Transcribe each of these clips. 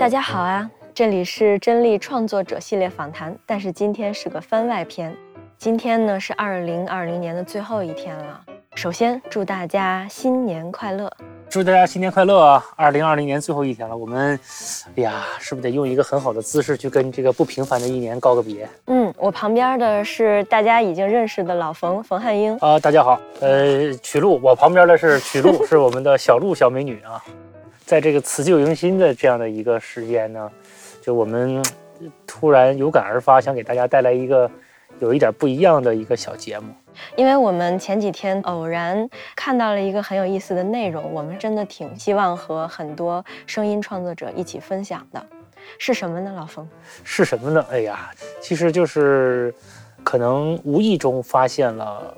大家好啊，这里是真力创作者系列访谈，但是今天是个番外篇。今天呢是二零二零年的最后一天了，首先祝大家新年快乐！祝大家新年快乐啊！二零二零年最后一天了，我们，哎呀，是不是得用一个很好的姿势去跟这个不平凡的一年告个别？嗯，我旁边的是大家已经认识的老冯冯汉英啊，大家好，呃，曲璐，我旁边的是曲璐，是我们的小璐小美女啊。在这个辞旧迎新的这样的一个时间呢，就我们突然有感而发，想给大家带来一个有一点不一样的一个小节目。因为我们前几天偶然看到了一个很有意思的内容，我们真的挺希望和很多声音创作者一起分享的，是什么呢？老冯，是什么呢？哎呀，其实就是可能无意中发现了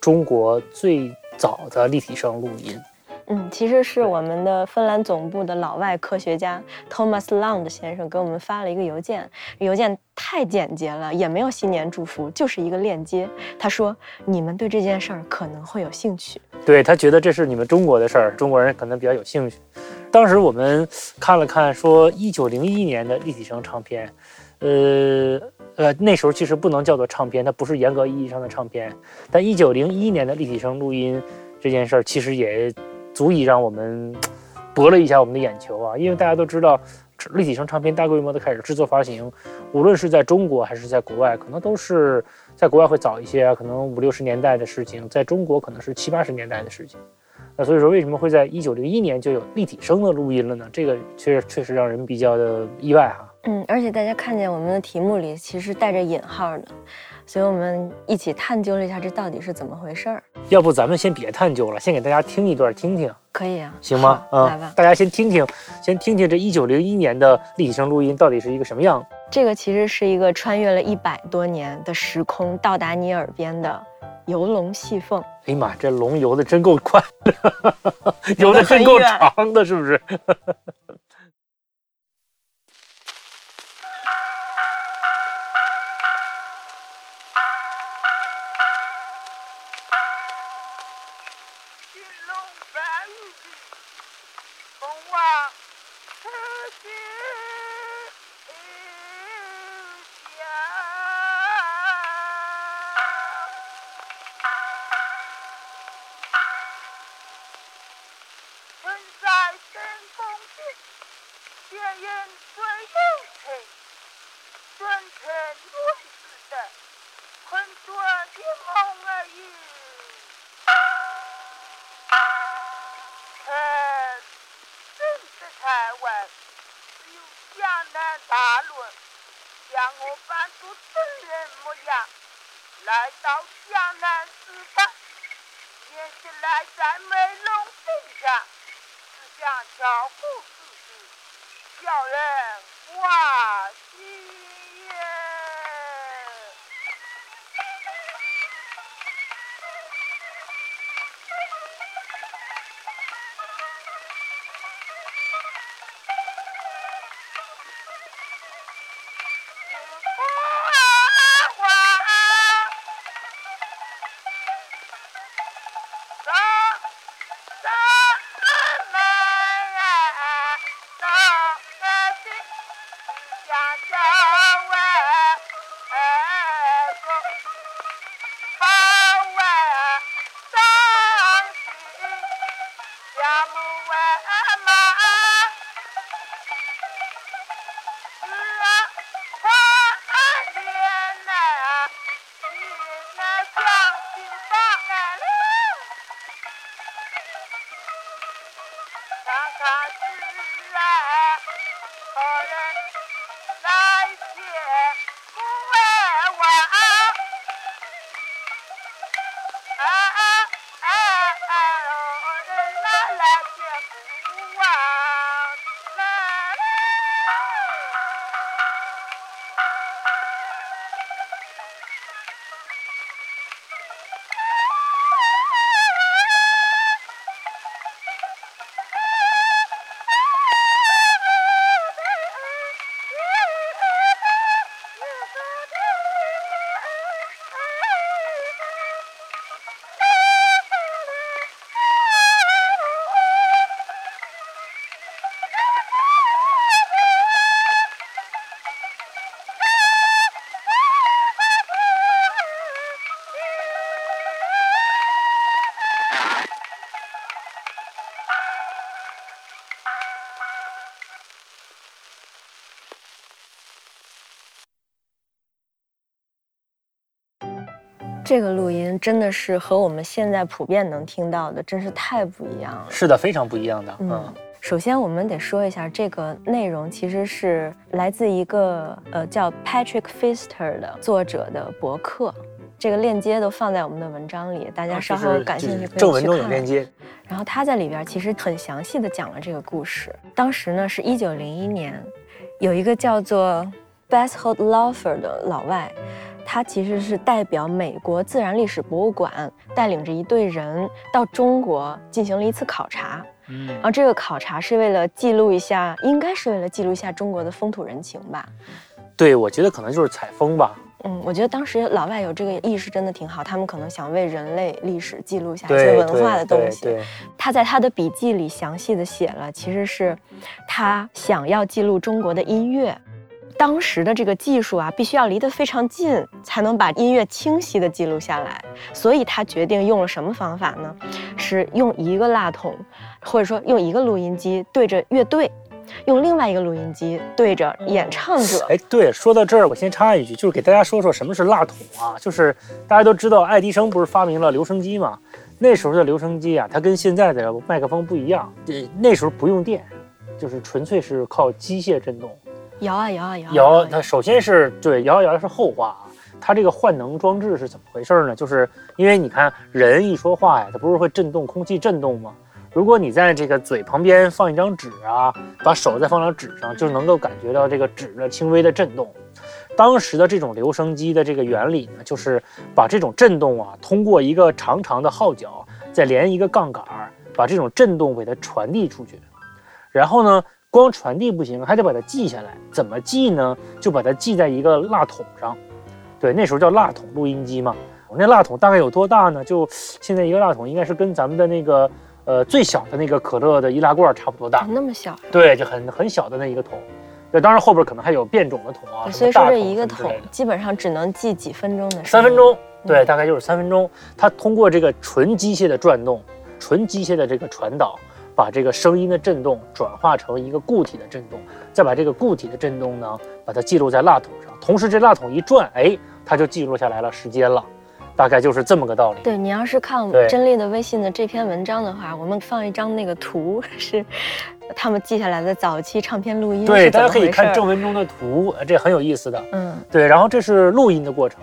中国最早的立体声录音。嗯，其实是我们的芬兰总部的老外科学家 Thomas Lund 先生给我们发了一个邮件，邮件太简洁了，也没有新年祝福，就是一个链接。他说你们对这件事儿可能会有兴趣，对他觉得这是你们中国的事儿，中国人可能比较有兴趣。当时我们看了看，说一九零一年的立体声唱片，呃呃，那时候其实不能叫做唱片，它不是严格意义上的唱片。但一九零一年的立体声录音这件事儿，其实也。足以让我们博了一下我们的眼球啊！因为大家都知道，立体声唱片大规模的开始制作发行，无论是在中国还是在国外，可能都是在国外会早一些啊，可能五六十年代的事情，在中国可能是七八十年代的事情。那所以说，为什么会在一九零一年就有立体声的录音了呢？这个确实确实让人比较的意外哈。嗯，而且大家看见我们的题目里其实带着引号的。所以我们一起探究了一下，这到底是怎么回事儿？要不咱们先别探究了，先给大家听一段听听，可以啊，行吗？嗯，来吧，大家先听听，先听听这一九零一年的立体声录音到底是一个什么样。这个其实是一个穿越了一百多年的时空到达你耳边的游龙戏凤。哎呀妈，这龙游的真够快，游的真够长的，是不是？我扮作僧人模样，来到江南寺上，也是来在梅龙镇上，只想巧妇之事，叫人欢喜。这个录音真的是和我们现在普遍能听到的，真是太不一样了。是的，非常不一样的。嗯，首先我们得说一下，这个内容其实是来自一个呃叫 Patrick Fister 的作者的博客，这个链接都放在我们的文章里，大家稍后感兴趣可以去看。正文中有链接。然后他在里边其实很详细的讲了这个故事。当时呢是一九零一年，有一个叫做 Besthold Laufer 的老外。他其实是代表美国自然历史博物馆，带领着一队人到中国进行了一次考察。嗯，然后这个考察是为了记录一下，应该是为了记录一下中国的风土人情吧？对，我觉得可能就是采风吧。嗯，我觉得当时老外有这个意识真的挺好，他们可能想为人类历史记录下一些文化的东西。他在他的笔记里详细的写了，其实是他想要记录中国的音乐。当时的这个技术啊，必须要离得非常近，才能把音乐清晰地记录下来。所以他决定用了什么方法呢？是用一个蜡筒，或者说用一个录音机对着乐队，用另外一个录音机对着演唱者。哎，对，说到这儿，我先插一句，就是给大家说说什么是蜡筒啊？就是大家都知道，爱迪生不是发明了留声机吗？那时候的留声机啊，它跟现在的麦克风不一样，那时候不用电，就是纯粹是靠机械振动。摇啊摇啊摇，摇它首先是对摇摇是后话啊，它这个换能装置是怎么回事呢？就是因为你看人一说话呀，它不是会震动，空气震动吗？如果你在这个嘴旁边放一张纸啊，把手再放到纸上，就能够感觉到这个纸的轻微的震动。当时的这种留声机的这个原理呢，就是把这种震动啊，通过一个长长的号角，再连一个杠杆，把这种震动给它传递出去，然后呢。光传递不行，还得把它记下来。怎么记呢？就把它记在一个蜡筒上。对，那时候叫蜡筒录音机嘛。我那蜡筒大概有多大呢？就现在一个蜡筒应该是跟咱们的那个呃最小的那个可乐的易拉罐差不多大。那么小？对，就很很小的那一个桶。对，当然后边可能还有变种的桶啊。所以说这一个桶基本上只能记几分钟的。三分钟。对，大概就是三分钟。它通过这个纯机械的转动，纯机械的这个传导。把这个声音的震动转化成一个固体的震动，再把这个固体的震动呢，把它记录在蜡筒上。同时，这蜡筒一转，哎，它就记录下来了时间了。大概就是这么个道理。对你要是看真丽的微信的这篇文章的话，我们放一张那个图，是他们记下来的早期唱片录音。对，大家可以看正文中的图，这很有意思的。嗯，对。然后这是录音的过程，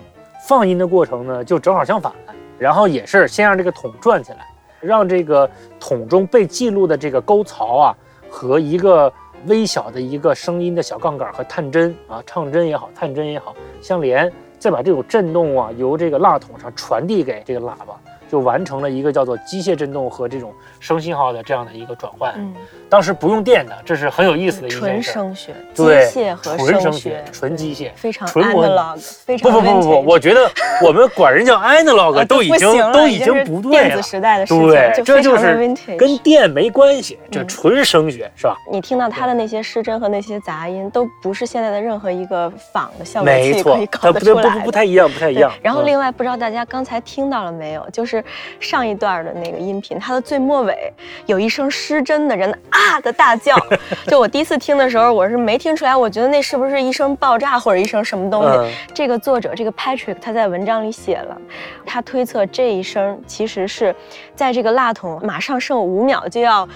放音的过程呢，就正好相反。然后也是先让这个桶转起来。让这个桶中被记录的这个沟槽啊，和一个微小的一个声音的小杠杆和探针啊，唱针也好，探针也好相连，再把这种震动啊由这个蜡筒上传递给这个喇叭。就完成了一个叫做机械振动和这种声信号的这样的一个转换。嗯，当时不用电的，这是很有意思的一件事。纯声学，对，纯声学，纯机械，非常 analog，非常不不不不不，我觉得我们管人叫 analog 都已经都已经不对了。电子时代的对，这就是跟电没关系，这纯声学是吧？你听到它的那些失真和那些杂音，都不是现在的任何一个仿的效果器可以搞得出来不不不太一样，不太一样。然后另外，不知道大家刚才听到了没有，就是。上一段的那个音频，它的最末尾有一声失真的人啊的大叫，就我第一次听的时候，我是没听出来，我觉得那是不是一声爆炸或者一声什么东西？这个作者这个 Patrick 他在文章里写了，他推测这一声其实是在这个蜡筒马上剩五秒就要。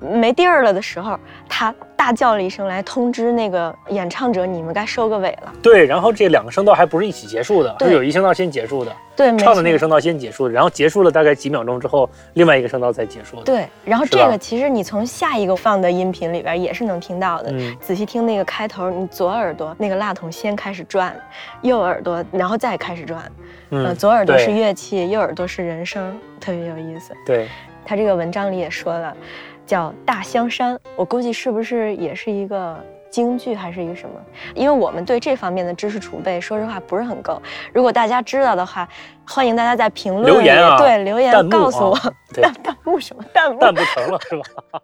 没地儿了的时候，他大叫了一声来通知那个演唱者：“你们该收个尾了。”对，然后这两个声道还不是一起结束的，是有一声道先结束的。对，唱的那个声道先结束的，然后结束了大概几秒钟之后，另外一个声道才结束的。对，然后这个其实你从下一个放的音频里边也是能听到的。嗯，仔细听那个开头，你左耳朵那个蜡筒先开始转，右耳朵然后再开始转。嗯，左耳朵是乐器，右耳朵是人声，特别有意思。对，他这个文章里也说了。叫大香山，我估计是不是也是一个京剧，还是一个什么？因为我们对这方面的知识储备，说实话不是很够。如果大家知道的话，欢迎大家在评论留言啊，对留言告诉我。弹 弹幕什么？弹幕弹幕成了是吧？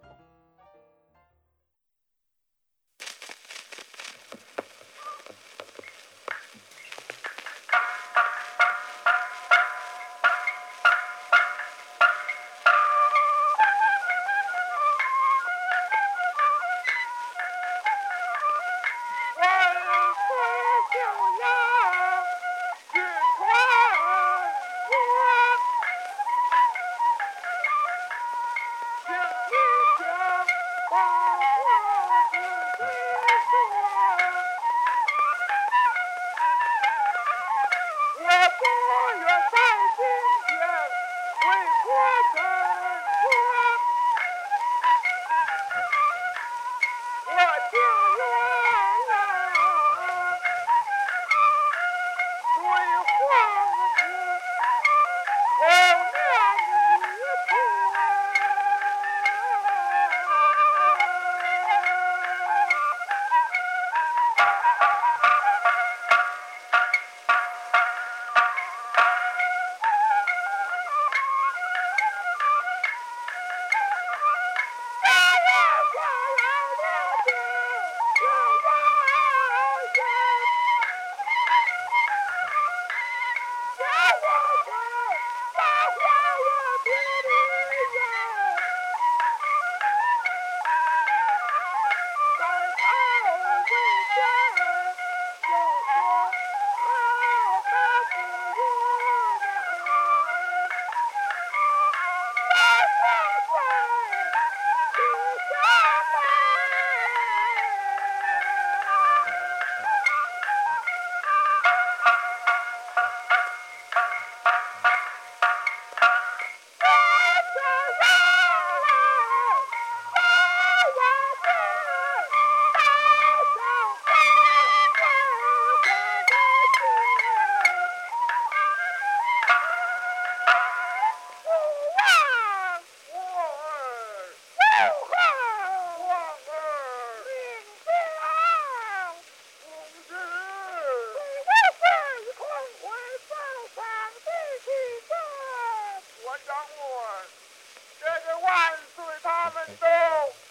这个万岁他们都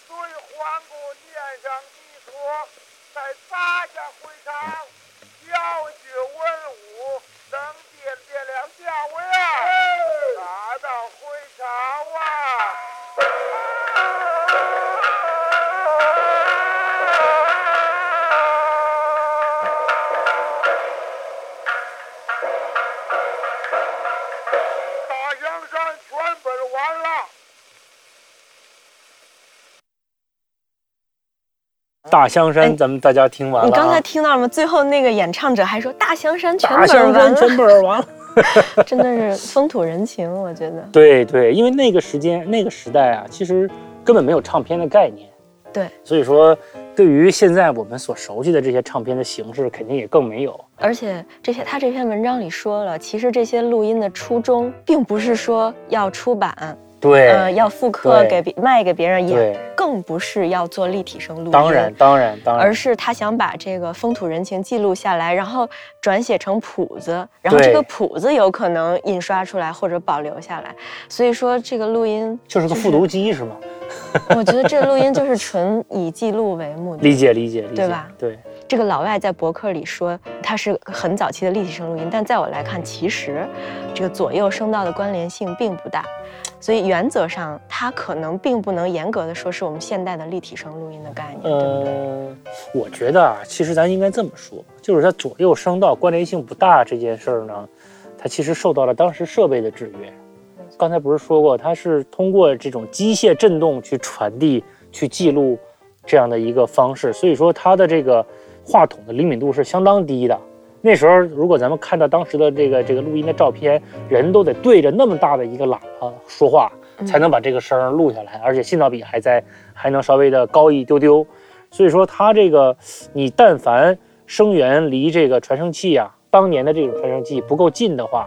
对皇姑念上一说，在八下会场，教学文武，能殿别了下威啊。大香山，哎咱们大家听完了、啊。你刚才听到了吗？最后那个演唱者还说大香山全本完了。真的是风土人情，我觉得。对对，因为那个时间那个时代啊，其实根本没有唱片的概念。对，所以说对于现在我们所熟悉的这些唱片的形式，肯定也更没有。而且这些他这篇文章里说了，其实这些录音的初衷并不是说要出版，对，呃，要复刻给别卖给别人，也，更不是要做立体声录音。当然，当然，当然，而是他想把这个风土人情记录下来，然后转写成谱子，然后这个谱子有可能印刷出来或者保留下来。所以说这个录音就是个复读机是吗？我觉得这录音就是纯以记录为目的。理解，理解，理解，对吧对，这个老外在博客里说它是很早期的立体声录音，但在我来看，其实这个左右声道的关联性并不大，所以原则上它可能并不能严格的说是我们现代的立体声录音的概念，对不对？呃，我觉得啊，其实咱应该这么说，就是它左右声道关联性不大这件事儿呢，它其实受到了当时设备的制约。刚才不是说过，它是通过这种机械振动去传递、去记录这样的一个方式，所以说它的这个话筒的灵敏度是相当低的。那时候，如果咱们看到当时的这个这个录音的照片，人都得对着那么大的一个喇叭说话，才能把这个声儿录下来，而且信噪比还在，还能稍微的高一丢丢。所以说，它这个你但凡声源离这个传声器啊，当年的这种传声器不够近的话，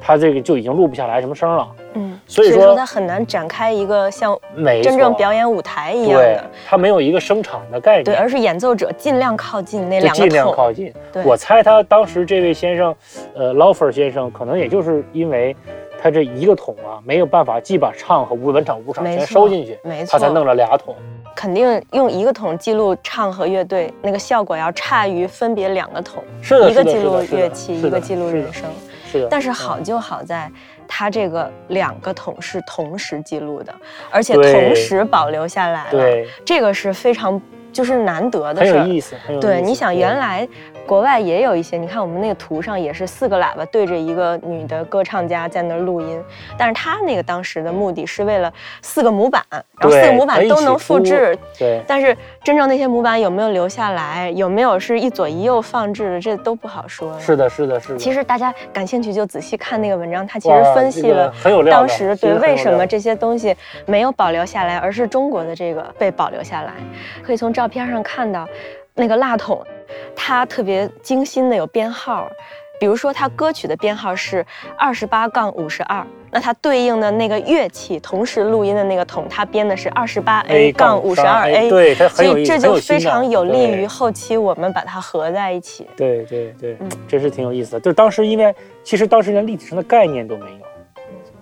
它这个就已经录不下来什么声了。嗯，所以说他很难展开一个像没真正表演舞台一样对的，，他没有一个声场的概念，对，而是演奏者尽量靠近那两个就尽量，靠近。对我猜他当时这位先生，呃，，Lofer 先生，可能也就是因为他这一个桶啊，没有办法既把唱和无本场、无场全收进去，没错，他才弄了俩桶。肯定用一个桶记录唱和乐队，那个效果要差于分别两个桶，是的，一个记录乐器，一个记录人声。是的。但是好就好在，它这个两个桶是同时记录的，而且同时保留下来了，对，这个是非常就是难得的很事儿。有意思，很有意思。对，你想原来国外也有一些，你看我们那个图上也是四个喇叭对着一个女的歌唱家在那儿录音，但是他那个当时的目的是为了四个模板，然后四个模板都能复制，对但是真正那些模板有没有留下来，有没有是一左一右放置的，这都不好说了。是的，是的，是的。其实大家感兴趣就仔细看那个文章，它其实分析了当时对为什么这些东西没有保留下来，而是中国的这个被保留下来。可以从照片上看到，那个蜡筒，它特别精心的有编号。比如说，它歌曲的编号是二十八杠五十二，那它对应的那个乐器同时录音的那个筒，它编的是二十八 A 杠五十二 A，对，它所很有意思，以这就非常有利于后期我们把它合在一起。对对对嗯，真是挺有意思的。就是当时因为其实当时连立体声的概念都没有，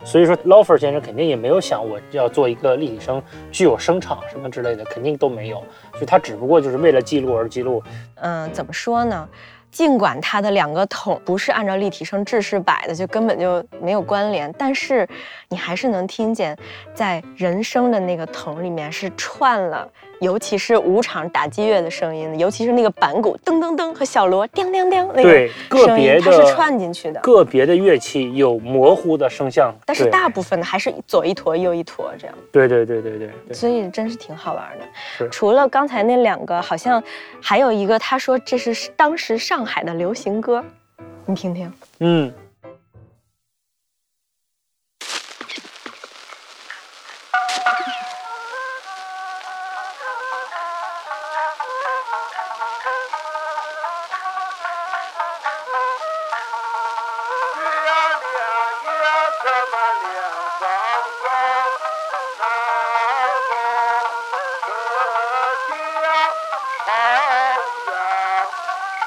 所以说 l o f e r 先生肯定也没有想我要做一个立体声具有声场什么之类的，肯定都没有。所以他只不过就是为了记录而记录。嗯，怎么说呢？尽管它的两个桶不是按照立体声制式摆的，就根本就没有关联，但是你还是能听见，在人声的那个桶里面是串了，尤其是五场打击乐的声音，尤其是那个板鼓噔噔噔和小锣叮叮叮那个声个别音，它是串进去的。个别的乐器有模糊的声像，但是大部分的还是左一坨右一坨这样，对对对对对对，所以真是挺好玩的。除了刚才那两个，好像还有一个，他说这是当时上海的流行歌，你听听。嗯。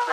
一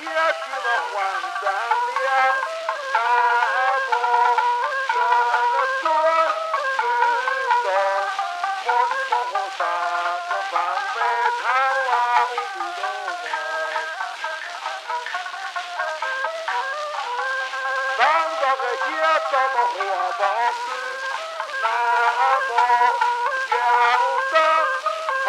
也替我换上了，南无神尊智动。摩尼摩诃萨，这方位禅王不动我。当这个也这么活宝子，南无小圣好，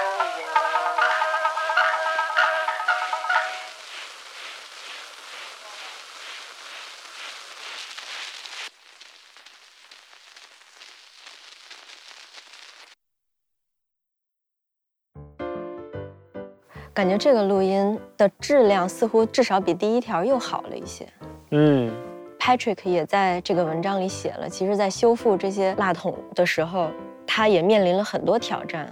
感觉这个录音的质量似乎至少比第一条又好了一些。嗯，Patrick 也在这个文章里写了，其实，在修复这些蜡筒的时候，他也面临了很多挑战，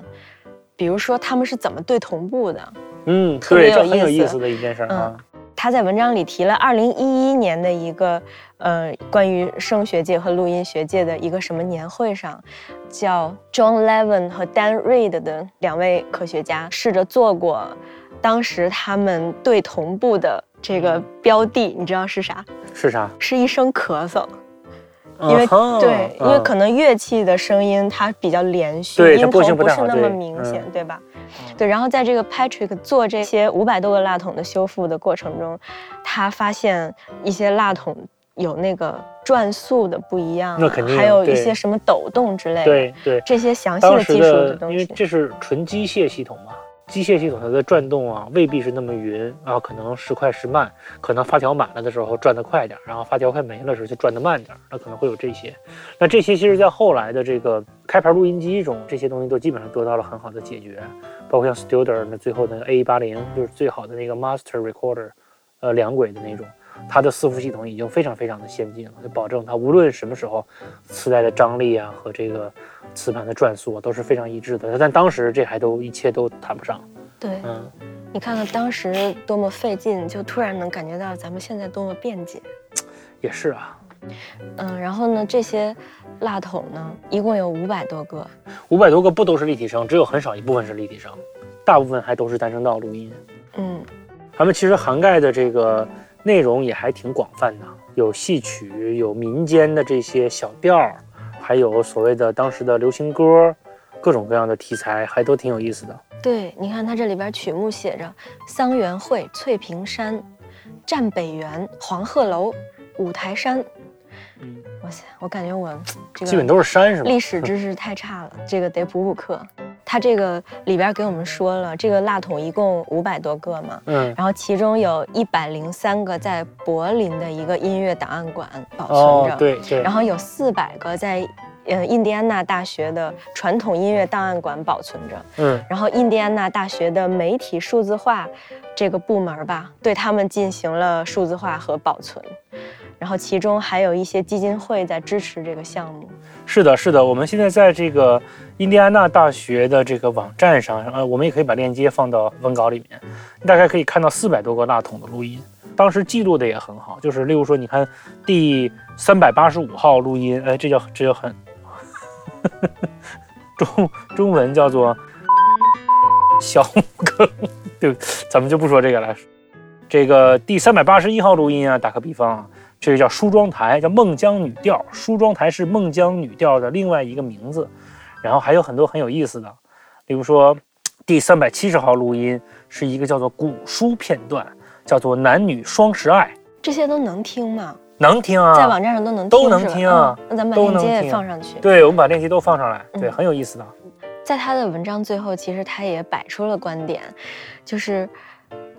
比如说他们是怎么对同步的。嗯，特别很有有意思的一件事儿啊。他在文章里提了二零一一年的一个呃关于声学界和录音学界的一个什么年会上，叫 John Levin 和 Dan Reed 的两位科学家试着做过，当时他们对同步的这个标的，你知道是啥？是啥？是一声咳嗽。因为、对，因为嗯可能乐器的声音它比较连续，音头不是那么明显，嗯对吧？对，然后在这个 Patrick 做这些五百多个蜡筒的修复的过程中，他发现一些蜡筒有那个转速的不一样啊、那肯定还有一些什么抖动之类的，对对，这些详细的技术的的，东西。因为这是纯机械系统嘛，机械系统它的转动啊，未必是那么匀啊，可能时快时慢，可能发条满了的时候转得快点，然后发条快没了的时候就转得慢点，那可能会有这些。那这些其实在后来的这个开盘录音机中，这些东西都基本上得到了很好的解决，包括像 Studer 那最后那个 A 八零，就是最好的那个 Master Recorder，呃，两轨的那种。它的伺服系统已经非常非常的先进了，就保证它无论什么时候，磁带的张力啊和这个磁盘的转速啊都是非常一致的。但当时这还都一切都谈不上，对，嗯，你看看当时多么费劲，就突然能感觉到咱们现在多么便捷。也是啊。嗯，然后呢，这些蜡筒呢，一共有五百多个。五百多个不都是立体声，只有很少一部分是立体声，大部分还都是单声道录音。嗯，咱们其实涵盖的这个内容也还挺广泛的，有戏曲，有民间的这些小调儿，还有所谓的当时的流行歌，各种各样的题材，还都挺有意思的。对，你看它这里边曲目写着桑园会、翠屏山、战北园、黄鹤楼、五台山。嗯，哇塞，我感觉我这个基本都是山是吧？历史知识太差了，这个得补补课。它这个里边给我们说了，这个蜡筒一共五百多个嘛，嗯，然后其中有一百零三个在柏林的一个音乐档案馆保存着，哦，对对，然后有四百个在呃印第安纳大学的传统音乐档案馆保存着。嗯，然后印第安纳大学的媒体数字化这个部门吧，对他们进行了数字化和保存。然后其中还有一些基金会在支持这个项目。是的，是的，我们现在在这个印第安纳大学的这个网站上，呃，我们也可以把链接放到文稿里面，大概可以看到四百多个蜡筒的录音，当时记录的也很好，就是例如说，你看第三百八十五号录音，哎，这叫这叫很中中文叫做小梗，对，咱们就不说这个了。这个第三百八十一号录音啊，打个比方啊。这个叫梳妆台，叫孟姜女调。梳妆台是孟姜女调的另外一个名字，然后还有很多很有意思的，比如说第三百七十号录音是一个叫做古书片段，叫做男女双十爱，这些都能听吗？能听啊，在网站上都能听，都能听啊嗯那咱们把链接也放上去。对，我们把链接都放上来，对，嗯很有意思的。在他的文章最后，其实他也摆出了观点，就是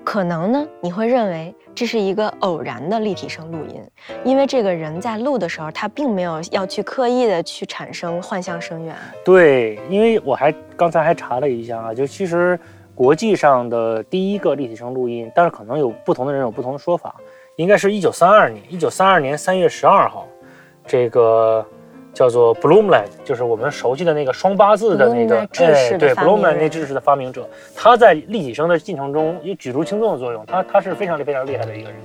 可能呢，你会认为这是一个偶然的立体声录音，因为这个人在录的时候，他并没有要去刻意的去产生幻象声源。对，因为我还刚才还查了一下啊，就其实国际上的第一个立体声录音，但是可能有不同的人有不同的说法，应该是一九三二年，一九三二年三月十二号，这个叫做 Bloomland，就是我们熟悉的那个双八字的那个的对 Bloomland 那知识的发明者，他在立体声的进程中有举足轻重的作用，他他是非常非常厉害的一个人。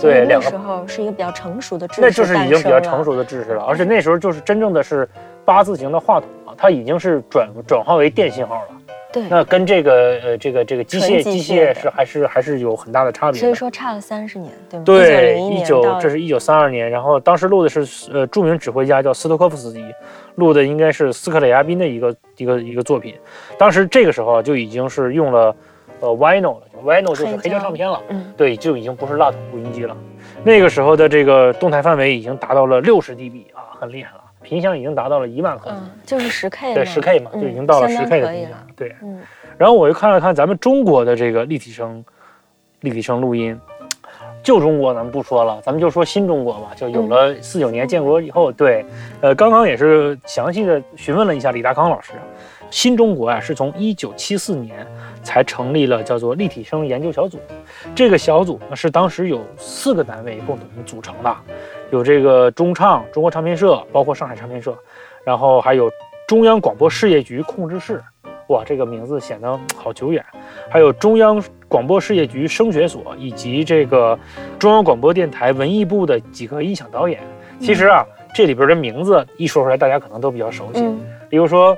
对两个时候是一个比较成熟的知识，那就是已经比较成。熟的知识了，而且那时候就是真正的是八字形的话筒啊，它已经是转转化为电信号了。对，那跟这个呃这个这个机械机机械是还是还是有很大的差别的。所以说差了三十年，对吗？对，1901一九这是一九三二年，然后当时录的是呃著名指挥家叫斯托科夫斯基，录的应该是斯克里亚宾的一个一个一个作品，当时这个时候啊就已经是用了呃 vinyl 了，vinyl 就是黑胶唱片了。嗯，对，就已经不是蜡筒录音机了。那个时候的这个动态范围已经达到了六十 dB 啊，很厉害了。频响已经达到了一万赫兹，嗯，就是十 K 对，嘛十 K 嘛，就已经到了十 K 的频响。对，嗯，然后我又看了看咱们中国的这个立体声，立体声录音，旧中国咱们不说了，咱们就说新中国吧。就有了四九年建国以后，对，呃，刚刚也是详细的询问了一下李大康老师，新中国啊是从一九七四年才成立了叫做立体声研究小组，这个小组呢是当时有四个单位共同组成的，有这个中唱、中国唱片社，包括上海唱片社，然后还有中央广播事业局控制室。哇，这个名字显得好久远。还有中央广播事业局声学所，以及这个中央广播电台文艺部的几个音响导演。其实啊，这里边的名字一说出来，大家可能都比较熟悉。嗯，比如说，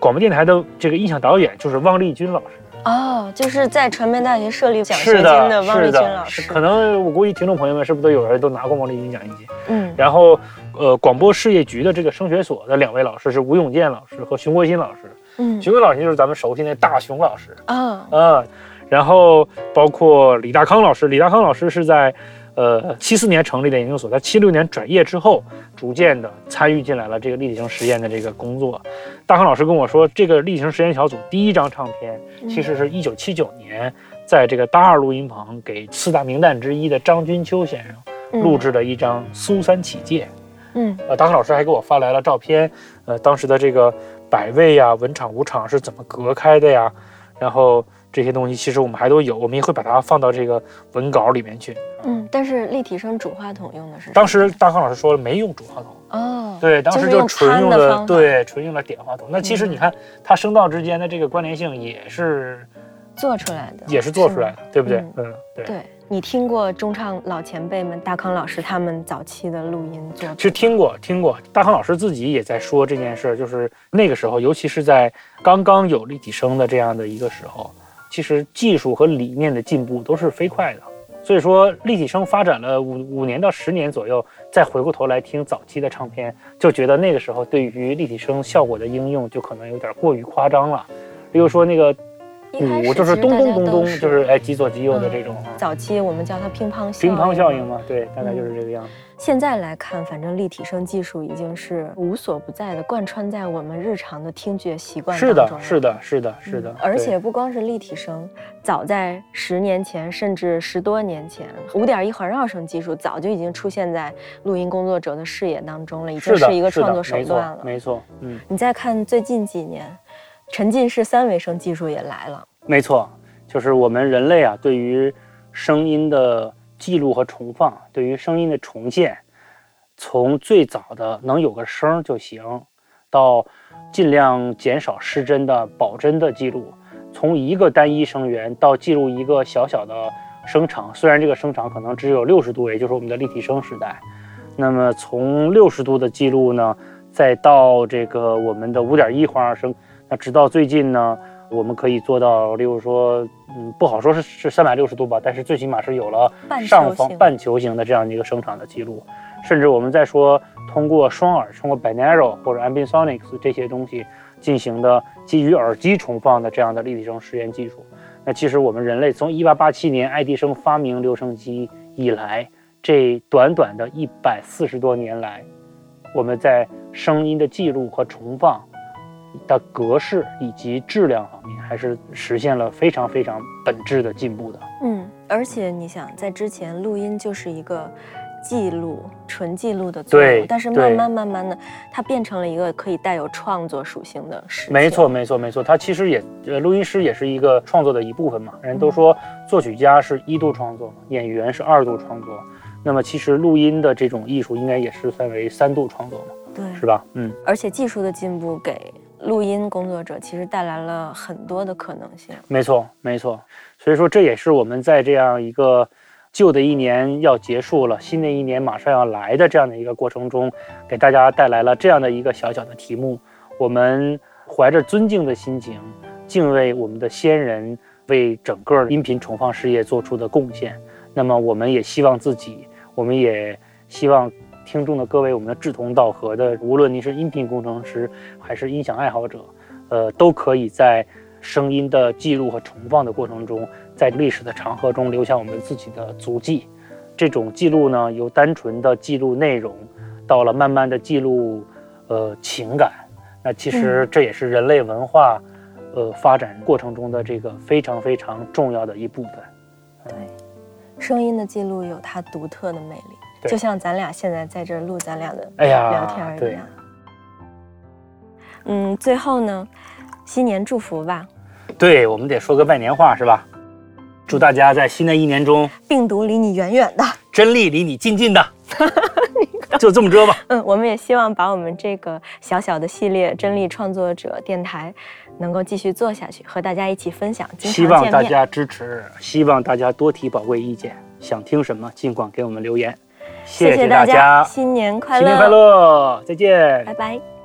广播电台的这个音响导演就是汪丽君老师。哦，就是在传媒大学设立奖学金的，的汪丽是的，君老师，可能我估计听众朋友们是不是都有人都拿过汪立军奖学金？嗯然后，呃，广播事业局的这个升学所的两位老师是吴永健老师和熊国新老师。嗯熊国老师就是咱们熟悉那大熊老师。啊啊，然后包括李大康老师，李大康老师是在呃七四年成立的研究所，在七六年转业之后，逐渐的参与进来了这个立体声实验的这个工作。大康老师跟我说，这个立体声实验小组第一张唱片其实是一九七九年在这个大二录音棚给四大名旦之一的张君秋先生录制的一张《苏三起解》。嗯呃，大康老师还给我发来了照片，呃，当时的这个百位呀、文场、武场是怎么隔开的呀？然后这些东西其实我们还都有，我们也会把它放到这个文稿里面去。嗯，但是立体声主话筒用的是什么当时大康老师说了没用主话筒，哦，对，当时就纯用的对纯用了点话筒。那其实嗯你看它声道之间的这个关联性也是做出来的，也是做出来的，对不对？嗯嗯，对。对你听过中唱老前辈们大康老师他们早期的录音作品？其实听过听过，大康老师自己也在说这件事儿，就是那个时候，尤其是在刚刚有立体声的这样的一个时候，其实技术和理念的进步都是飞快的。所以说，立体声发展了五五年到十年左右，再回过头来听早期的唱片，就觉得那个时候对于立体声效果的应用就可能有点过于夸张了。比如说那个鼓，就是咚咚咚咚，就是哎极左极右的嗯这种啊早期我们叫它乒乓效乒乓效应嘛。嘛，对，大概就是这个样子。现在来看，反正立体声技术已经是无所不在的，贯穿在我们日常的听觉习惯，当中了是的，是的，是的嗯。而且不光是立体声，早在十年前，甚至十多年前，五点一环绕声技术早就已经出现在录音工作者的视野当中了，已经是的，是一个创作手段了。没错，嗯，你再看最近几年，沉浸式三维声技术也来了。没错，就是我们人类啊，对于声音的记录和重放，对于声音的重现，从最早的能有个声就行，到尽量减少失真的保真的记录，从一个单一声源到记录一个小小的声场，虽然这个声场可能只有六十度，也就是我们的立体声时代。那么从六十度的记录呢，再到这个我们的五点一环绕声，那直到最近呢，我们可以做到，例如说，嗯，不好说是是三百六十度吧，但是最起码是有了上方半球形的这样一个声场的记录，甚至我们再说通过双耳，通过 binaural 或者 ambient sonics 这些东西进行的基于耳机重放的这样的立体声实验技术。那其实我们人类从1887年爱迪生发明留声机以来，这短短的一百四十多年来，我们在声音的记录和重放的格式以及质量方面，还是实现了非常非常本质的进步的。嗯，而且你想，在之前录音就是一个记录、纯记录的作对用，但是慢慢慢慢的，它变成了一个可以带有创作属性的事。没错，，没错，没错。它其实也，呃，录音师也是一个创作的一部分嘛。人都说作曲家是一度创作，演员是二度创作。那么其实录音的这种艺术应该也是分为三度创作嘛，对，是吧？嗯，而且技术的进步给录音工作者其实带来了很多的可能性。没错，没错。所以说这也是我们在这样一个旧的一年要结束了，新的一年马上要来的这样的一个过程中，给大家带来了这样的一个小小的题目。我们怀着尊敬的心情，敬畏我们的先人为整个音频重放事业做出的贡献。那么我们也希望自己，我们也希望听众的各位，我们的志同道合的，无论您是音频工程师还是音响爱好者，呃，都可以在声音的记录和重放的过程中，在历史的长河中留下我们自己的足迹。这种记录呢，由单纯的记录内容，到了慢慢的记录，呃，情感。那其实这也是人类文化，呃，发展过程中的这个非常非常重要的一部分。对，声音的记录有它独特的魅力，就像咱俩现在在这录咱俩的哎呀聊天一对样。嗯，最后呢，新年祝福吧，对，我们得说个拜年话是吧？祝大家在新的一年中，病毒离你远远的。真理离你近近的。就这么着吧。嗯，我们也希望把我们这个小小的系列“真力创作者电台”能够继续做下去，和大家一起分享，希。望大家支持，希望大家多提宝贵意见，想听什么尽管给我们留言。谢谢大大家，新年快乐，新年快乐，再见拜。拜。